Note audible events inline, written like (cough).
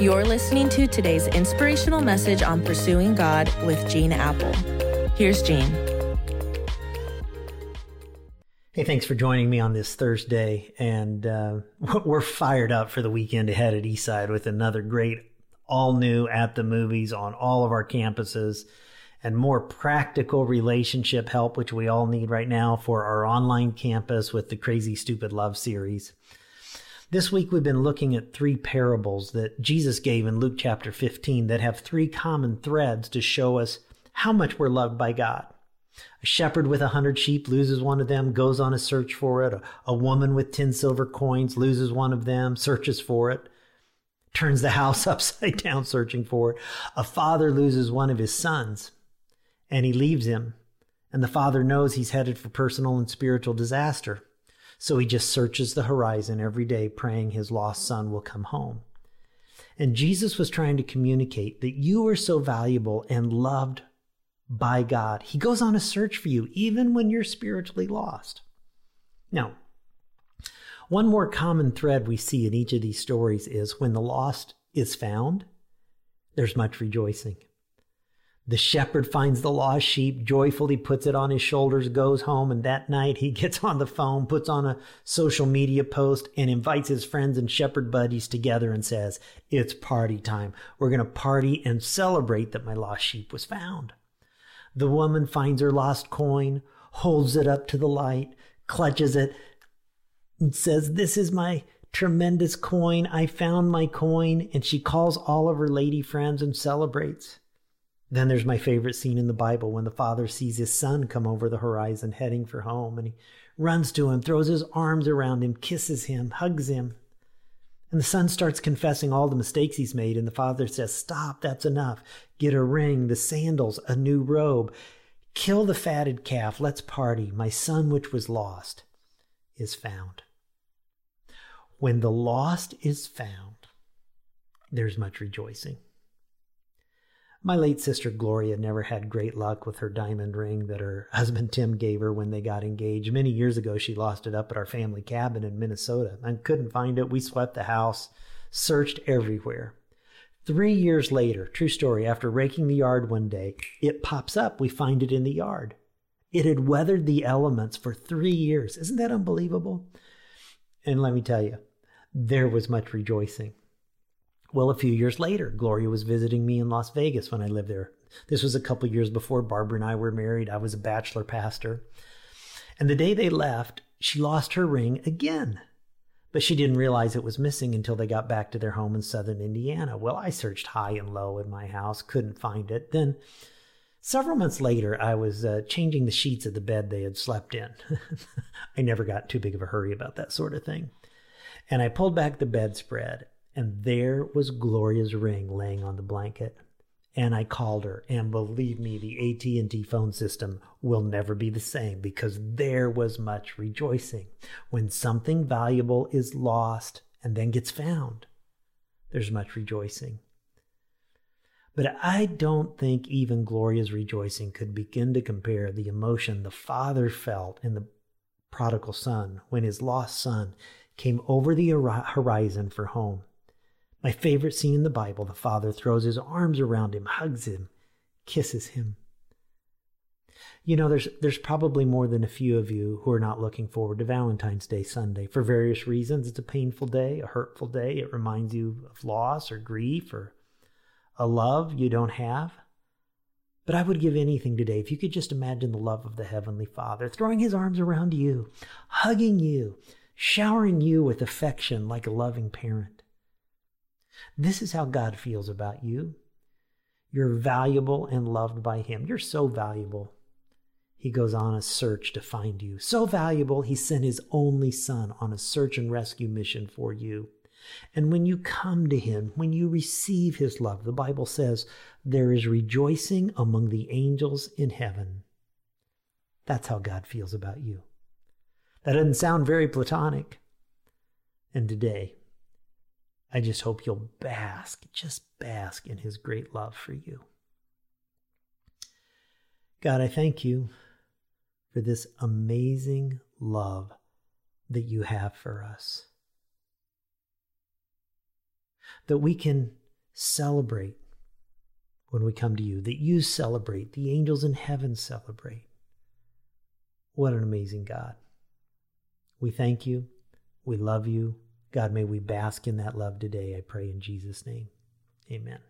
You're listening to today's inspirational message on pursuing God with Gene Appel. Here's Gene. Hey, thanks for joining me on this Thursday. And uh, (laughs) we're fired up for the weekend ahead at Eastside with another great all new at the movies on all of our campuses and more practical relationship help, which we all need right now for our online campus with the Crazy Stupid Love series. This week we've been looking at three parables that Jesus gave in Luke chapter 15 that have three common threads to show us how much we're loved by God. A shepherd with a hundred sheep loses one of them, goes on a search for it. A, woman with ten silver coins loses one of them, searches for it, turns the (laughs) house upside down searching for it. A father loses one of his sons and he leaves him. And the father knows he's headed for personal and spiritual disaster. So he just searches the horizon every day, praying his lost son will come home. And Jesus was trying to communicate that you are so valuable and loved by God. He goes on a search for you, even when you're spiritually lost. Now, one more common thread we see in each of these stories is when the lost is found, there's much rejoicing. The shepherd finds the lost sheep, joyfully puts it on his shoulders, goes home, and that night he (laughs) gets on the phone, puts on a social media post, and invites his friends and shepherd buddies together and says, It's party time. We're going to party and celebrate that my lost sheep was found. The woman finds her lost coin, holds it up to the light, clutches it, and says, This is my tremendous coin. I found my coin. And she calls all of her lady friends and celebrates. Then there's my favorite scene in the Bible when the father sees his son come over the horizon heading for home and he runs to him, throws his arms around him, kisses him, hugs him. And the son starts confessing all the mistakes he's made. And the father says, Stop, that's enough. Get a ring, the sandals, a new robe. Kill the fatted calf. Let's party. My son, which was lost, is found. When the lost is found, there's much rejoicing. My late sister Gloria never had great luck with her diamond ring that her (laughs) husband Tim gave her when they got engaged. Many years ago, she lost it up at our family cabin in Minnesota and couldn't find it. We swept the house, searched everywhere. Three years later, true story, after raking the yard one day, it pops up. We find it in the yard. It had weathered the elements for three years. Isn't that unbelievable? And let me tell you, there was much rejoicing. Well, a few years later, Gloria was visiting me in Las Vegas when I lived there. This was a couple years before Barbara and I were married. I was a bachelor pastor. And the day they left, she lost her ring again. But she didn't realize it was missing until they got back to their home in southern Indiana. Well, I searched high and low in my house, couldn't find it. Then, several months later, I was uh, changing the sheets of the bed they had slept in. (laughs) I never got too big of a hurry about that sort of thing. And I pulled back the bedspread and there was Gloria's ring laying on the blanket. And I called her, and believe me, the AT&T phone system will never be the same because there was much rejoicing. When something valuable is lost and then gets found, there's much rejoicing. But I don't think even Gloria's rejoicing could begin to compare the emotion the father felt in the prodigal son when his lost son came over the horizon for home. My favorite scene in the Bible the father throws his arms around him, hugs him, kisses him. You know, there's there's probably more than a few of you who are not looking forward to Valentine's Day Sunday for various reasons. It's a painful day, a hurtful day. It reminds you of loss or grief or a love you don't have. But I would give anything today if you could just imagine the love of the Heavenly Father throwing his arms around you, hugging you, showering you with affection like a loving parent. This is how God feels about you. You're valuable and loved by Him. You're so valuable. He goes on a search to find you. So valuable, He sent His only Son on a search and rescue mission for you. And when you come to Him, when you receive His love, the Bible says there is rejoicing among the angels in heaven. That's how God feels about you. That doesn't sound very platonic. And today, I just hope you'll bask, just bask in his great love for you. God, I thank you for this amazing love that you have for us. That we can celebrate when we come to you, that you celebrate, the angels in heaven celebrate. What an amazing God. We thank you. We love you. God, may we bask in that love today. I pray in Jesus' name. Amen.